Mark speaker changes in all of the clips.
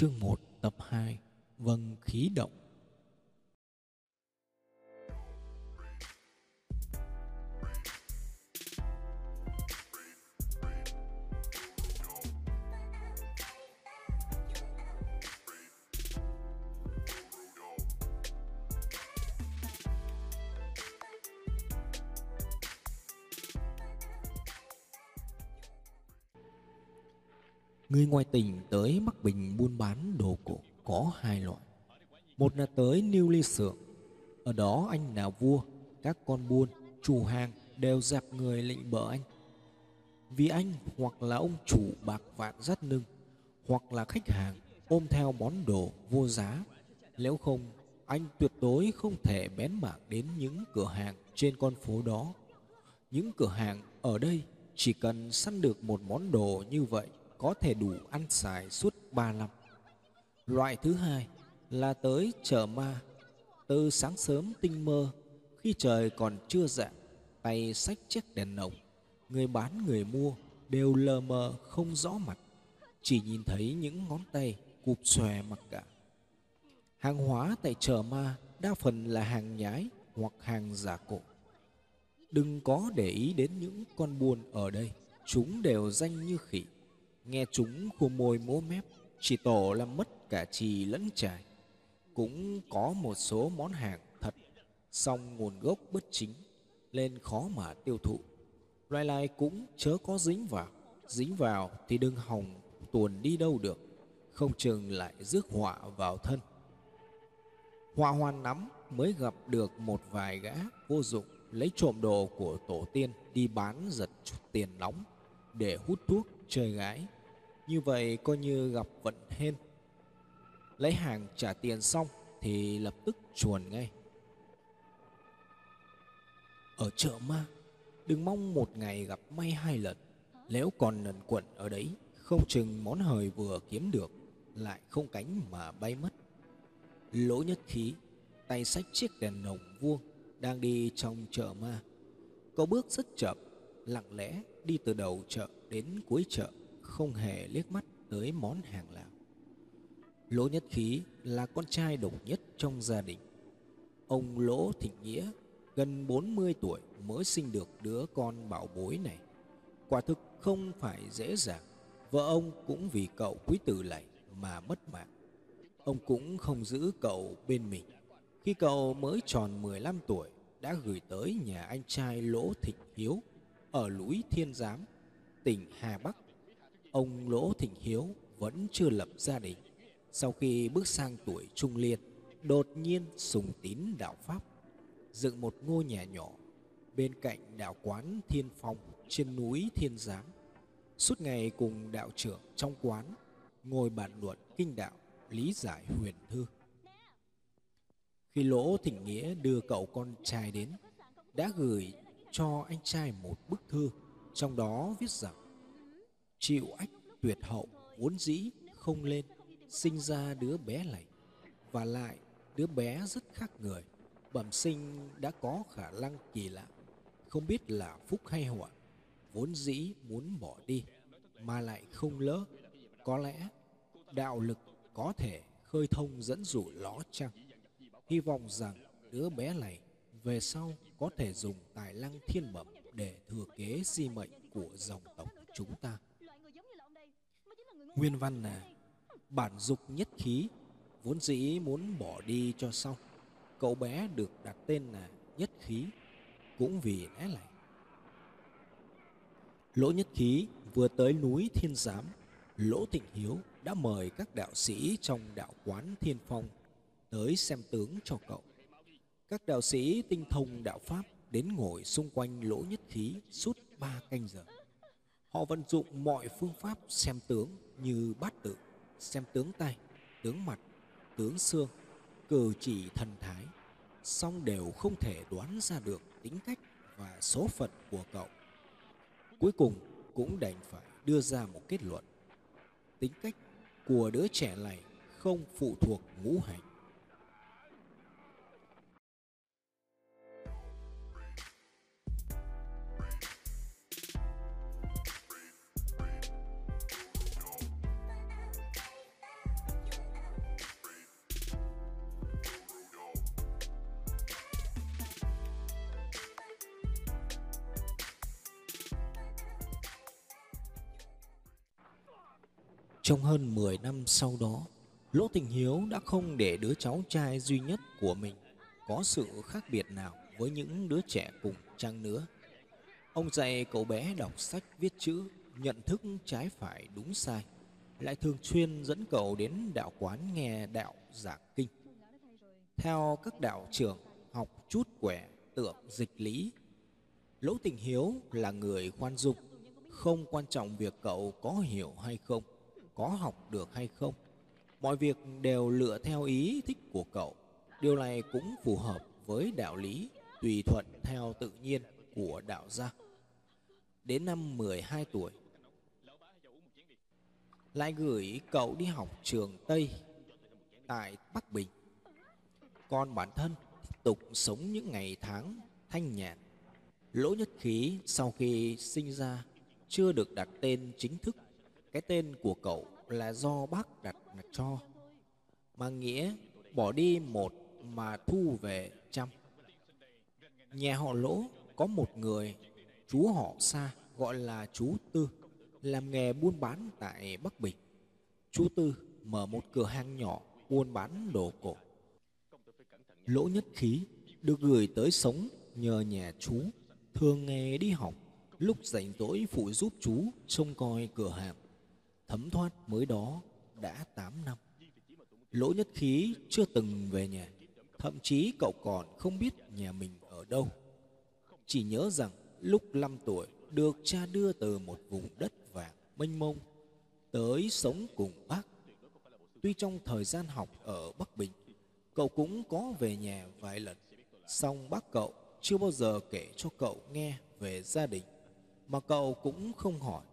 Speaker 1: Chương 1 tập 2 Vâng khí động. Người ngoài tỉnh tới Bắc Bình buôn bán đồ cổ có hai loại. Một là tới New Ly Sưởng. Ở đó anh là vua, các con buôn, chủ hàng đều dẹp người lệnh bợ anh. Vì anh hoặc là ông chủ bạc vạn rất nưng, hoặc là khách hàng ôm theo món đồ vô giá. Nếu không, anh tuyệt đối không thể bén mảng đến những cửa hàng trên con phố đó. Những cửa hàng ở đây chỉ cần săn được một món đồ như vậy có thể đủ ăn xài suốt 3 năm. Loại thứ hai là tới chợ ma. Từ sáng sớm tinh mơ, khi trời còn chưa dạng, tay sách chiếc đèn nồng, người bán người mua đều lờ mờ không rõ mặt, chỉ nhìn thấy những ngón tay cụp xòe mặc cả. Hàng hóa tại chợ ma đa phần là hàng nhái hoặc hàng giả cổ. Đừng có để ý đến những con buôn ở đây, chúng đều danh như khỉ Nghe chúng khô môi mố mép, Chỉ tổ làm mất cả trì lẫn trải. Cũng có một số món hàng thật, song nguồn gốc bất chính, nên khó mà tiêu thụ. Loài lai cũng chớ có dính vào. Dính vào thì đừng hòng tuồn đi đâu được, Không chừng lại rước họa vào thân. Họa hoan nắm mới gặp được một vài gã vô dụng, Lấy trộm đồ của tổ tiên đi bán giật chút tiền nóng Để hút thuốc trời gái như vậy coi như gặp vận hên. Lấy hàng trả tiền xong Thì lập tức chuồn ngay. Ở chợ ma, Đừng mong một ngày gặp may hai lần. Nếu còn nần quẩn ở đấy, Không chừng món hời vừa kiếm được Lại không cánh mà bay mất. Lỗ nhất khí, Tay sách chiếc đèn nồng vuông Đang đi trong chợ ma. Cậu bước rất chậm, Lặng lẽ đi từ đầu chợ đến cuối chợ không hề liếc mắt tới món hàng nào. Lỗ Nhất Khí là con trai độc nhất trong gia đình. Ông Lỗ Thịnh Nghĩa gần 40 tuổi mới sinh được đứa con bảo bối này. Quả thực không phải dễ dàng. Vợ ông cũng vì cậu quý tử này mà mất mạng. Ông cũng không giữ cậu bên mình. Khi cậu mới tròn 15 tuổi đã gửi tới nhà anh trai Lỗ Thịnh Hiếu ở núi Thiên Giám, tỉnh Hà Bắc Ông Lỗ Thịnh Hiếu vẫn chưa lập gia đình. Sau khi bước sang tuổi trung niên, đột nhiên sùng tín đạo Pháp, dựng một ngôi nhà nhỏ bên cạnh đạo quán Thiên Phong trên núi Thiên Giám. Suốt ngày cùng đạo trưởng trong quán ngồi bàn luận kinh đạo, lý giải huyền thư. Khi Lỗ Thịnh Nghĩa đưa cậu con trai đến, đã gửi cho anh trai một bức thư, trong đó viết rằng chịu ách tuyệt hậu vốn dĩ không lên, sinh ra đứa bé này và lại đứa bé rất khác người. Bẩm sinh đã có khả năng kỳ lạ, không biết là phúc hay họa, vốn dĩ muốn bỏ đi mà lại không lỡ. Có lẽ đạo lực có thể khơi thông dẫn dụ ló chăng? Hy vọng rằng đứa bé này về sau có thể dùng tài năng thiên bẩm để thừa kế di mệnh của dòng tộc chúng ta Nguyên văn là bản dục nhất khí vốn dĩ muốn bỏ đi cho xong. Cậu bé được đặt tên là Nhất Khí cũng vì lẽ này. Lỗ Nhất Khí vừa tới núi Thiên Giám, Lỗ Thịnh Hiếu đã mời các đạo sĩ trong đạo quán Thiên Phong tới xem tướng cho cậu. Các đạo sĩ tinh thông đạo Pháp đến ngồi xung quanh Lỗ Nhất Khí suốt ba canh giờ. Họ vận dụng mọi phương pháp xem tướng như bát tự, xem tướng tay, tướng mặt, tướng xương, cử chỉ thần thái, song đều không thể đoán ra được tính cách và số phận của cậu. Cuối cùng cũng đành phải đưa ra một kết luận. Tính cách của đứa trẻ này không phụ thuộc ngũ hành sau đó, Lỗ Tình Hiếu đã không để đứa cháu trai duy nhất của mình có sự khác biệt nào với những đứa trẻ cùng trang nữa. Ông dạy cậu bé đọc sách viết chữ, nhận thức trái phải đúng sai, lại thường xuyên dẫn cậu đến đạo quán nghe đạo giảng kinh. Theo các đạo trưởng học chút quẻ tượng dịch lý, Lỗ Tình Hiếu là người khoan dung, không quan trọng việc cậu có hiểu hay không, có học được hay không. Mọi việc đều lựa theo ý thích của cậu. Điều này cũng phù hợp với đạo lý tùy thuận theo tự nhiên của đạo gia. Đến năm 12 tuổi, lại gửi cậu đi học trường Tây tại Bắc Bình. Còn bản thân tiếp tục sống những ngày tháng thanh nhàn. Lỗ nhất khí sau khi sinh ra chưa được đặt tên chính thức. Cái tên của cậu là do bác đặt cho. Mà nghĩa bỏ đi một mà thu về trăm. Nhà họ Lỗ có một người chú họ xa gọi là chú Tư làm nghề buôn bán tại Bắc Bình. Chú Tư mở một cửa hàng nhỏ buôn bán đồ cổ. Lỗ nhất khí được gửi tới sống nhờ nhà chú, thường ngày đi học, lúc rảnh rỗi phụ giúp chú trông coi cửa hàng. Thấm thoát mới đó đã 8 năm. Lỗ nhất khí chưa từng về nhà, thậm chí cậu còn không biết nhà mình ở đâu. Chỉ nhớ rằng lúc 5 tuổi được cha đưa từ một vùng đất vàng mênh mông tới sống cùng bác. Tuy trong thời gian học ở Bắc Bình, cậu cũng có về nhà vài lần, song bác cậu chưa bao giờ kể cho cậu nghe về gia đình, mà cậu cũng không hỏi.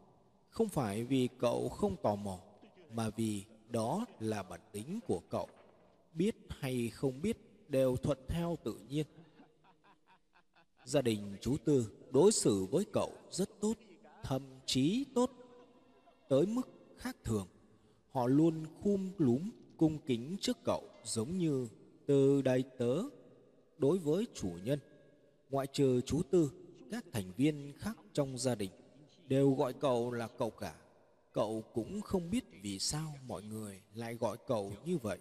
Speaker 1: Không phải vì cậu không tò mò, mà vì đó là bản tính của cậu. Biết hay không biết đều thuận theo tự nhiên. Gia đình chú Tư đối xử với cậu rất tốt, thậm chí tốt tới mức khác thường. Họ luôn khum lúm cung kính trước cậu giống như từ đầy tớ đối với chủ nhân. Ngoại trừ chú Tư, các thành viên khác trong gia đình đều gọi cậu là cậu cả. Cậu cũng không biết vì sao mọi người lại gọi cậu như vậy.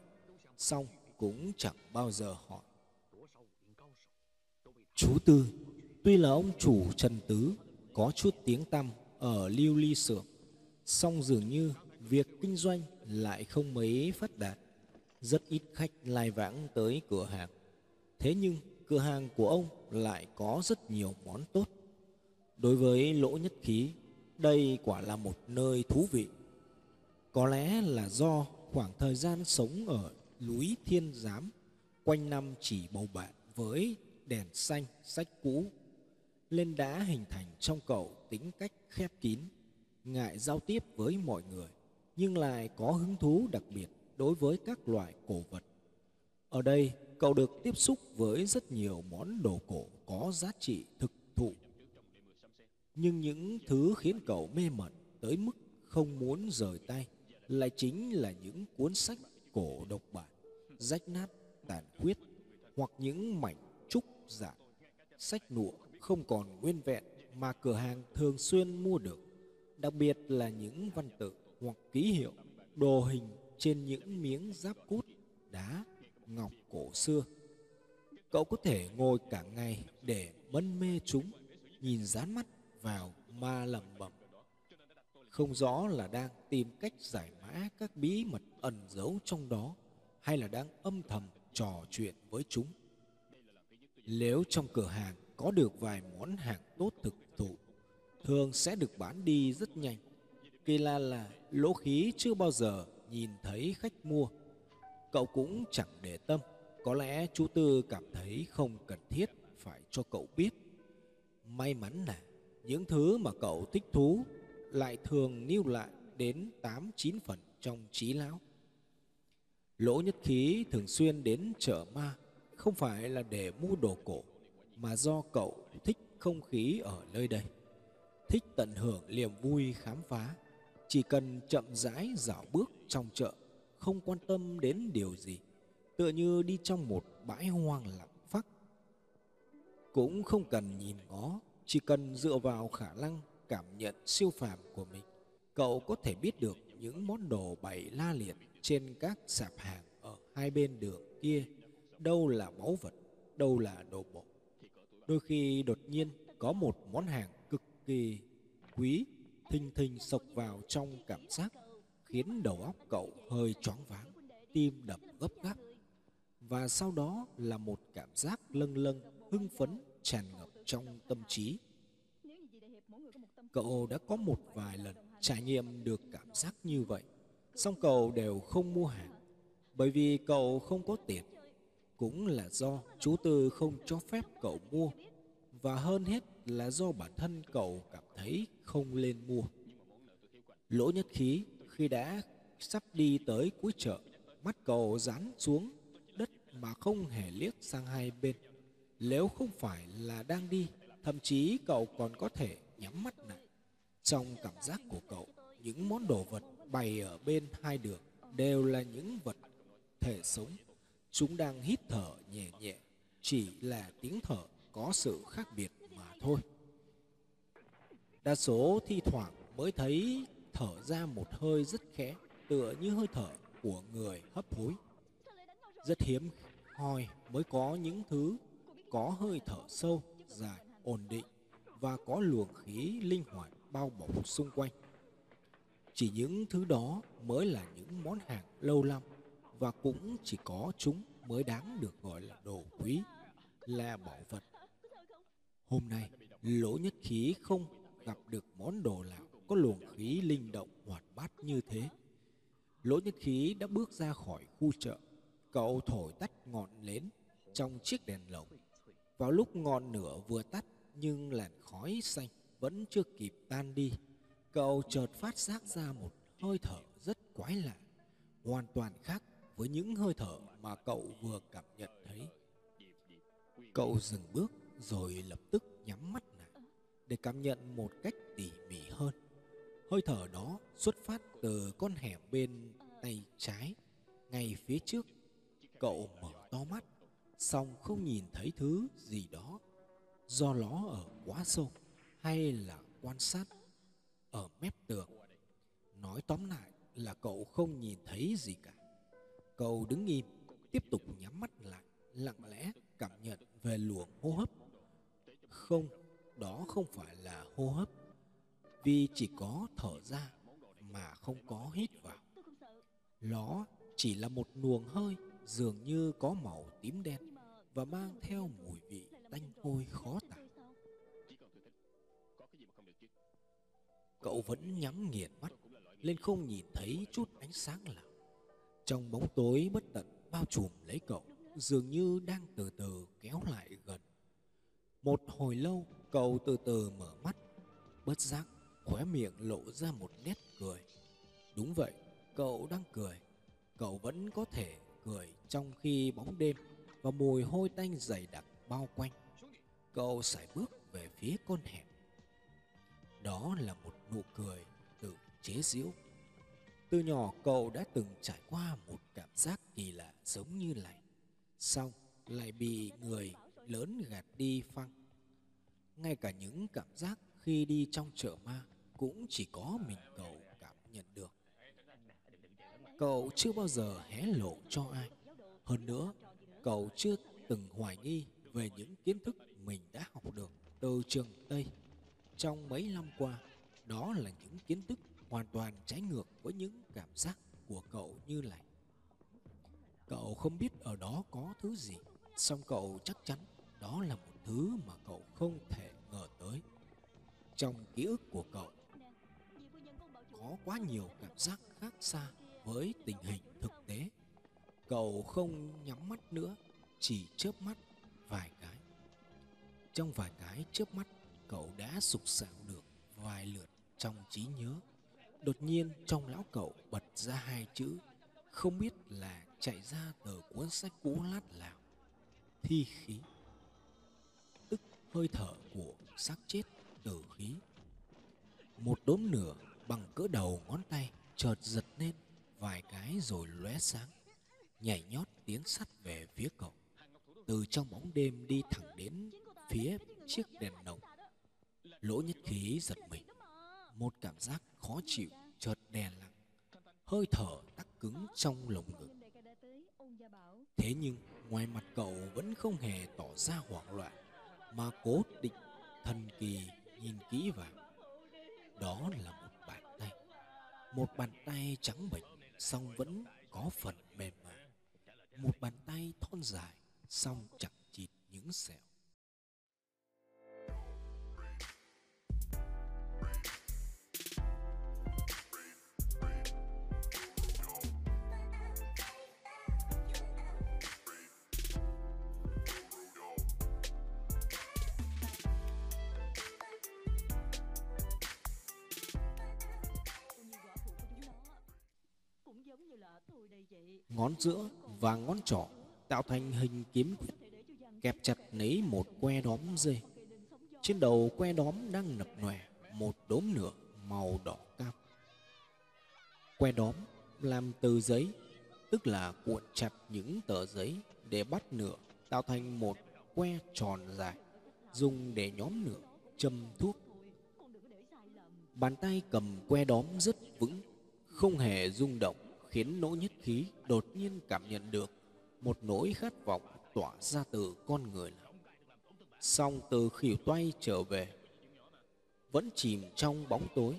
Speaker 1: Xong cũng chẳng bao giờ hỏi. Chú Tư Tuy là ông chủ Trần Tứ có chút tiếng tăm ở lưu ly xưởng, song dường như việc kinh doanh lại không mấy phát đạt. Rất ít khách lai vãng tới cửa hàng. Thế nhưng cửa hàng của ông lại có rất nhiều món tốt. Đối với lỗ nhất khí, đây quả là một nơi thú vị. Có lẽ là do khoảng thời gian sống ở núi Thiên Giám, quanh năm chỉ bầu bạn với đèn xanh, sách cũ lên đã hình thành trong cậu tính cách khép kín, ngại giao tiếp với mọi người, nhưng lại có hứng thú đặc biệt đối với các loại cổ vật. Ở đây, cậu được tiếp xúc với rất nhiều món đồ cổ có giá trị thực thụ. Nhưng những thứ khiến cậu mê mẩn tới mức không muốn rời tay lại chính là những cuốn sách cổ độc bản, rách nát, tàn khuyết hoặc những mảnh trúc giả, sách nụa không còn nguyên vẹn mà cửa hàng thường xuyên mua được, đặc biệt là những văn tự hoặc ký hiệu, đồ hình trên những miếng giáp cút, đá, ngọc cổ xưa. Cậu có thể ngồi cả ngày để mân mê chúng, nhìn dán mắt vào ma lẩm bẩm. Không rõ là đang tìm cách giải mã các bí mật ẩn giấu trong đó, hay là đang âm thầm trò chuyện với chúng. Nếu trong cửa hàng có được vài món hàng tốt thực thụ, thường sẽ được bán đi rất nhanh. Kỳ lạ là lỗ khí chưa bao giờ nhìn thấy khách mua. Cậu cũng chẳng để tâm. Có lẽ chú Tư cảm thấy không cần thiết phải cho cậu biết. May mắn là những thứ mà cậu thích thú lại thường lưu lại đến 8-9 phần trong trí lão. Lỗ nhất khí thường xuyên đến chợ ma không phải là để mua đồ cổ mà do cậu thích không khí ở nơi đây. Thích tận hưởng niềm vui khám phá, chỉ cần chậm rãi dạo bước trong chợ, không quan tâm đến điều gì, tựa như đi trong một bãi hoang lặng phắc. Cũng không cần nhìn ngó, chỉ cần dựa vào khả năng cảm nhận siêu phàm của mình, cậu có thể biết được những món đồ bày la liệt trên các sạp hàng ở hai bên đường kia. Đâu là báu vật đâu là đồ bộ đôi khi đột nhiên có một món hàng cực kỳ quý thình thình sộc vào trong cảm giác khiến đầu óc cậu hơi choáng váng tim đập gấp gáp. Và sau đó là một cảm giác lâng lâng hưng phấn tràn ngập trong tâm trí. Cậu đã có một vài lần trải nghiệm được cảm giác như vậy, song cậu đều không mua hàng. Bởi vì cậu không có tiền, cũng là do chú tư không cho phép cậu mua, và hơn hết là do bản thân cậu cảm thấy không lên mua. Lỗ nhất khí, khi đã sắp đi tới cuối chợ, mắt cậu dán xuống, đất mà không hề liếc sang hai bên nếu không phải là đang đi, thậm chí cậu còn có thể nhắm mắt lại. Trong cảm giác của cậu, những món đồ vật bày ở bên hai đường đều là những vật thể sống. Chúng đang hít thở nhẹ nhẹ, chỉ là tiếng thở có sự khác biệt mà thôi. Đa số thi thoảng mới thấy thở ra một hơi rất khẽ, tựa như hơi thở của người hấp hối. Rất hiếm hoi mới có những thứ có hơi thở sâu, dài, ổn định và có luồng khí linh hoạt bao bọc xung quanh. Chỉ những thứ đó mới là những món hàng lâu năm và cũng chỉ có chúng mới đáng được gọi là đồ quý, là bảo vật. Hôm nay, lỗ nhất khí không gặp được món đồ nào có luồng khí linh động hoạt bát như thế. Lỗ nhất khí đã bước ra khỏi khu chợ. Cậu thổi tắt ngọn nến trong chiếc đèn lồng vào lúc ngọn lửa vừa tắt, nhưng làn khói xanh vẫn chưa kịp tan đi. Cậu chợt phát giác ra một hơi thở rất quái lạ, hoàn toàn khác với những hơi thở mà cậu vừa cảm nhận thấy. Cậu dừng bước rồi lập tức nhắm mắt lại để cảm nhận một cách tỉ mỉ hơn. Hơi thở đó xuất phát từ con hẻm bên tay trái, ngay phía trước. Cậu mở to mắt song không nhìn thấy thứ gì đó. Do nó ở quá sâu hay là quan sát ở mép tường? Nói tóm lại là cậu không nhìn thấy gì cả. Cậu đứng im, tiếp tục nhắm mắt lại, lặng lẽ cảm nhận về luồng hô hấp. Không, đó không phải là hô hấp. Vì chỉ có thở ra mà không có hít vào. Nó chỉ là một luồng hơi dường như có màu tím đen và mang theo mùi vị tanh hôi khó tả. Cậu vẫn nhắm nghiền mắt lên không nhìn thấy chút ánh sáng nào trong bóng tối bất tận, bao trùm lấy cậu dường như đang từ từ kéo lại gần. Một hồi lâu, cậu từ từ mở mắt, bất giác khóe miệng lộ ra một nét cười. Đúng vậy, cậu đang cười. Cậu vẫn có thể người trong khi bóng đêm và mùi hôi tanh dày đặc bao quanh. Cậu sải bước về phía con hẻm. Đó là một nụ cười tự chế giễu. Từ nhỏ cậu đã từng trải qua một cảm giác kỳ lạ giống như này. Xong lại bị người lớn gạt đi phăng. Ngay cả những cảm giác khi đi trong chợ ma cũng chỉ có mình cậu cảm nhận được cậu chưa bao giờ hé lộ cho ai. Hơn nữa, cậu chưa từng hoài nghi về những kiến thức mình đã học được từ trường tây. Trong mấy năm qua, đó là những kiến thức hoàn toàn trái ngược với những cảm giác của cậu như này cậu không biết ở đó có thứ gì, song cậu chắc chắn đó là một thứ mà cậu không thể ngờ tới. Trong ký ức của cậu, có quá nhiều cảm giác khác xa với tình hình thực tế. Cậu không nhắm mắt nữa, chỉ chớp mắt vài cái. Trong vài cái chớp mắt, cậu đã sục sạo được vài lượt trong trí nhớ. Đột nhiên, trong lão cậu bật ra hai chữ, không biết là chạy ra từ cuốn sách cũ lát nào. Thi khí. Tức hơi thở của xác chết tử khí. Một đốm lửa bằng cỡ đầu ngón tay chợt giật lên vài cái rồi lóe sáng, nhảy nhót tiến sắt về phía cậu từ trong bóng đêm đi thẳng đến phía chiếc đèn nồng lỗ nhất khí giật mình một cảm giác khó chịu chợt đè lặng, hơi thở tắc cứng trong lồng ngực. Thế nhưng ngoài mặt cậu vẫn không hề tỏ ra hoảng loạn, mà cố định thần kỳ nhìn kỹ vào. Đó là một bàn tay. Một bàn tay trắng bệch song vẫn có phần mềm mại. Một bàn tay thon dài, song chẳng chịt những sẹo. Ngón giữa và ngón trỏ tạo thành hình kiếm kẹp chặt lấy một que đóm dê. Trên đầu que đóm đang nập nòe một đốm lửa màu đỏ cam. Que đóm làm từ giấy, tức là cuộn chặt những tờ giấy để bắt lửa, tạo thành một que tròn dài, dùng để nhóm lửa, châm thuốc. Bàn tay cầm que đóm rất vững, không hề rung động khiến nỗ nhất khí đột nhiên cảm nhận được một nỗi khát vọng tỏa ra từ con người. Là song từ khỉu toay trở về, vẫn chìm trong bóng tối.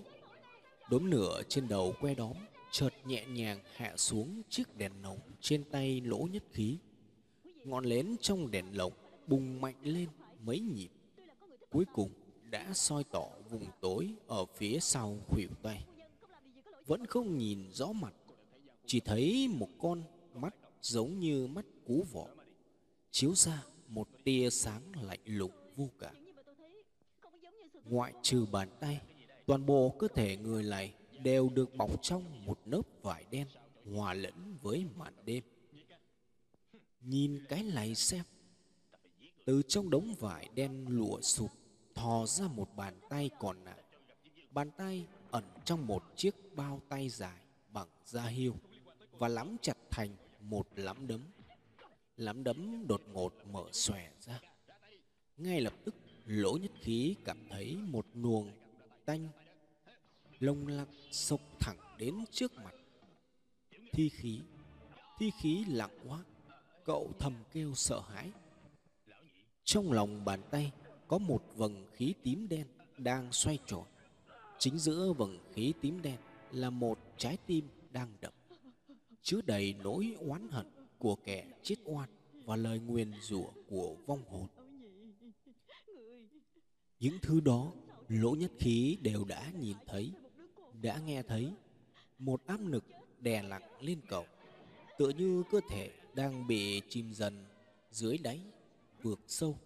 Speaker 1: Đốm lửa trên đầu que đóm chợt nhẹ nhàng hạ xuống chiếc đèn lồng trên tay lỗ nhất khí. Ngọn nến trong đèn lồng bùng mạnh lên mấy nhịp. Cuối cùng đã soi tỏ vùng tối ở phía sau khuỷu tay vẫn không nhìn rõ mặt chỉ thấy một con mắt giống như mắt cú vọ. Chiếu ra một tia sáng lạnh lùng vô cảm. Ngoại trừ bàn tay, toàn bộ cơ thể người này đều được bọc trong một lớp vải đen hòa lẫn với màn đêm. Nhìn cái này xem, từ trong đống vải đen lụa sụp, thò ra một bàn tay còn lại. Bàn tay ẩn trong một chiếc bao tay dài bằng da hiêu và lắm chặt thành một lắm đấm. Lắm đấm đột ngột mở xòe ra. Ngay lập tức lỗ nhất khí cảm thấy một luồng tanh lông lặng sộc thẳng đến trước mặt. Thi khí, thi khí lặng quá, cậu thầm kêu sợ hãi. Trong lòng bàn tay có một vầng khí tím đen đang xoay tròn. Chính giữa vầng khí tím đen là một trái tim đang đập chứa đầy nỗi oán hận của kẻ chết oan và lời nguyền rủa của vong hồn. Những thứ đó lỗ nhất khí đều đã nhìn thấy, đã nghe thấy một áp lực đè nặng lên cậu, tựa như cơ thể đang bị chìm dần dưới đáy vượt sâu.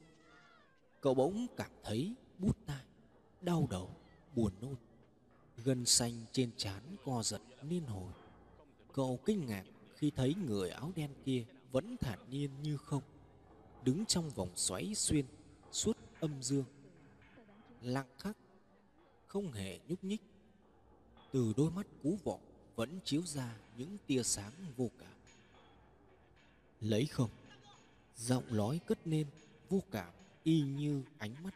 Speaker 1: Cậu bỗng cảm thấy bút tai, đau đầu, buồn nôn, gân xanh trên trán co giật liên hồi. Cậu kinh ngạc khi thấy người áo đen kia vẫn thản nhiên như không, đứng trong vòng xoáy xuyên suốt âm dương, lặng khắc, không hề nhúc nhích. Từ đôi mắt cú vọ vẫn chiếu ra những tia sáng vô cảm. Lấy không, giọng nói cất lên vô cảm y như ánh mắt.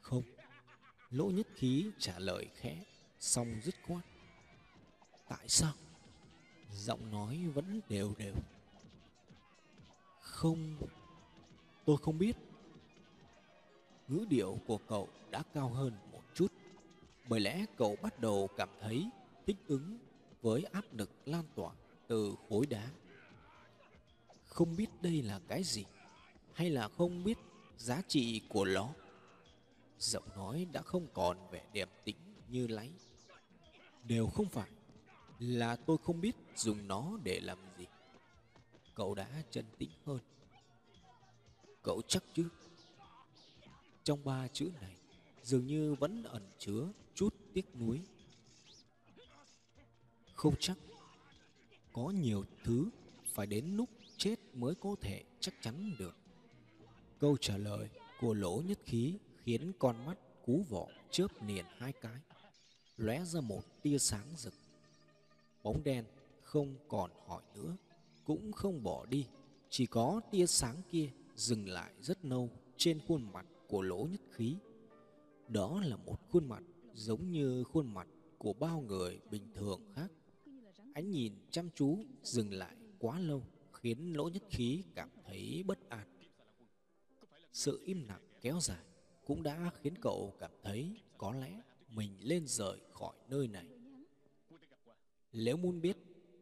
Speaker 1: Không, lỗ nhất khí trả lời khẽ, xong dứt khoát. Tại sao? Giọng nói vẫn đều đều. Không, tôi không biết. Ngữ điệu của cậu đã cao hơn một chút. Bởi lẽ cậu bắt đầu cảm thấy thích ứng với áp lực lan tỏa từ khối đá. Không biết đây là cái gì, hay là không biết giá trị của nó. Giọng nói đã không còn vẻ đẹp tĩnh như lấy. Đều không phải là tôi không biết dùng nó để làm gì. Cậu đã chân tĩnh hơn. Cậu chắc chứ? Trong ba chữ này dường như vẫn ẩn chứa chút tiếc nuối. Không chắc. Có nhiều thứ phải đến lúc chết mới có thể chắc chắn được. Câu trả lời của lỗ nhất khí khiến con mắt cú vọ chớp liền hai cái, lóe ra một tia sáng rực Bóng đen không còn hỏi nữa, cũng không bỏ đi, chỉ có tia sáng kia dừng lại rất lâu trên khuôn mặt của lỗ nhất khí. Đó là một khuôn mặt giống như khuôn mặt của bao người bình thường khác, ánh nhìn chăm chú dừng lại quá lâu khiến Lỗ Nhất Khí cảm thấy bất an. Sự im lặng kéo dài cũng đã khiến cậu cảm thấy có lẽ mình lên rời khỏi nơi này. Nếu muốn biết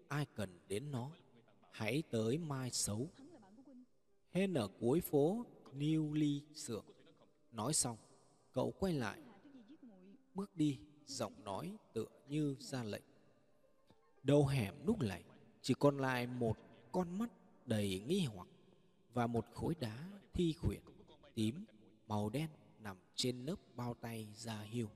Speaker 1: ai cần đến nó, hãy tới Mai Xấu. Hên ở cuối phố New Ly Sưởng. Nói xong, cậu quay lại, bước đi, giọng nói tựa như ra lệnh. Đầu hẻm lúc này chỉ còn lại một con mắt đầy nghi hoặc và một khối đá thi khuyển tím màu đen nằm trên lớp bao tay da hiu